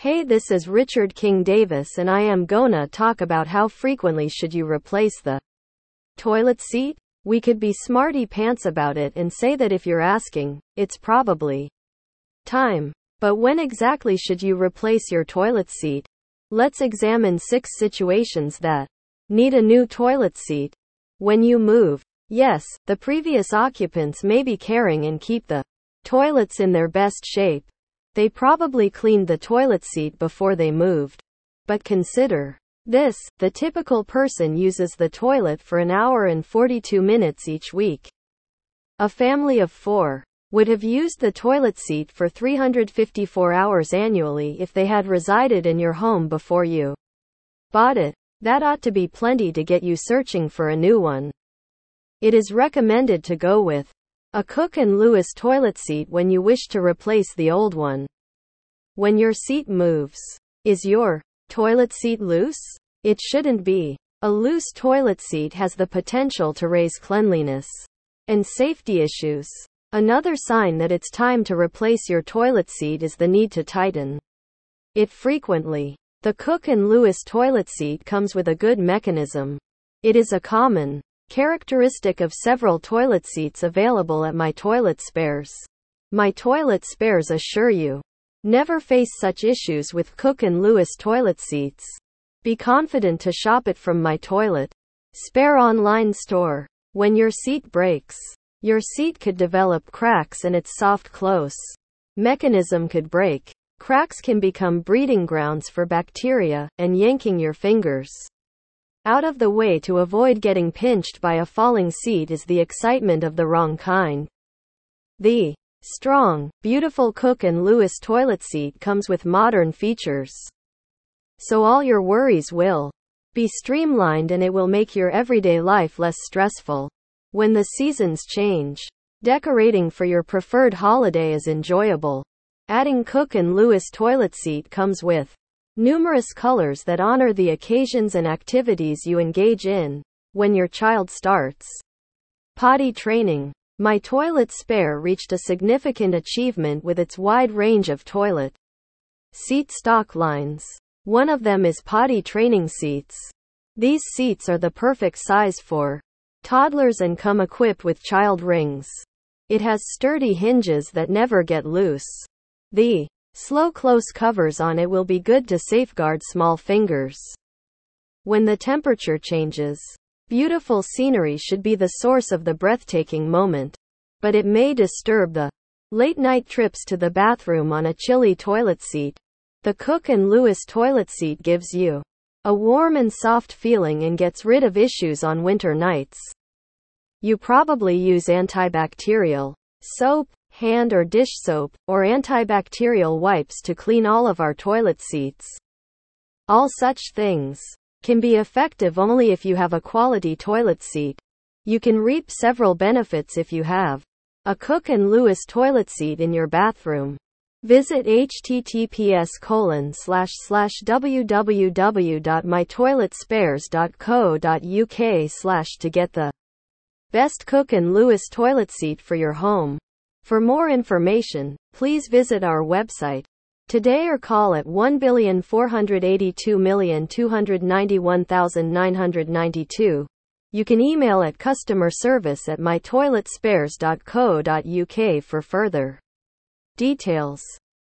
Hey, this is Richard King Davis and I am gonna talk about how frequently should you replace the toilet seat? We could be smarty pants about it and say that if you're asking, it's probably time. But when exactly should you replace your toilet seat? Let's examine six situations that need a new toilet seat. When you move, yes, the previous occupants may be caring and keep the toilets in their best shape. They probably cleaned the toilet seat before they moved. But consider this the typical person uses the toilet for an hour and 42 minutes each week. A family of four would have used the toilet seat for 354 hours annually if they had resided in your home before you bought it. That ought to be plenty to get you searching for a new one. It is recommended to go with a Cooke and Lewis toilet seat when you wish to replace the old one. When your seat moves, is your toilet seat loose? It shouldn't be. A loose toilet seat has the potential to raise cleanliness and safety issues. Another sign that it's time to replace your toilet seat is the need to tighten it frequently. The Cooke and Lewis toilet seat comes with a good mechanism. It is a common characteristic of several toilet seats available at My Toilet Spares. My Toilet Spares assure you never face such issues with Cooke and Lewis toilet seats. Be confident to shop it from My Toilet Spare online store. When your seat breaks, your seat could develop cracks and its soft close mechanism could break. Cracks can become breeding grounds for bacteria, and yanking your fingers out of the way to avoid getting pinched by a falling seat is the excitement of the wrong kind. The strong, beautiful Cooke and Lewis toilet seat comes with modern features. So all your worries will be streamlined and it will make your everyday life less stressful. When the seasons change, decorating for your preferred holiday is enjoyable. Adding Cooke and Lewis toilet seat comes with numerous colors that honor the occasions and activities you engage in. When your child starts potty training, my toilet spare reached a significant achievement with its wide range of toilet seat stock lines. One of them is potty training seats. These seats are the perfect size for toddlers and come equipped with child rings. It has sturdy hinges that never get loose. The slow close covers on it will be good to safeguard small fingers. When the temperature changes, beautiful scenery should be the source of the breathtaking moment, but it may disturb the late night trips to the bathroom on a chilly toilet seat. The Cooke and Lewis toilet seat gives you a warm and soft feeling and gets rid of issues on winter nights. You probably use antibacterial soap, hand or dish soap, or antibacterial wipes to clean all of our toilet seats. All such things can be effective only if you have a quality toilet seat. You can reap several benefits if you have a Cooke and Lewis toilet seat in your bathroom. Visit https colon slash slash www.mytoiletspares.co.uk slash to get the best Cooke and Lewis toilet seat for your home. For more information, please visit our website today or call at 14822291992. You can email at customer service at mytoiletspares.co.uk for further details.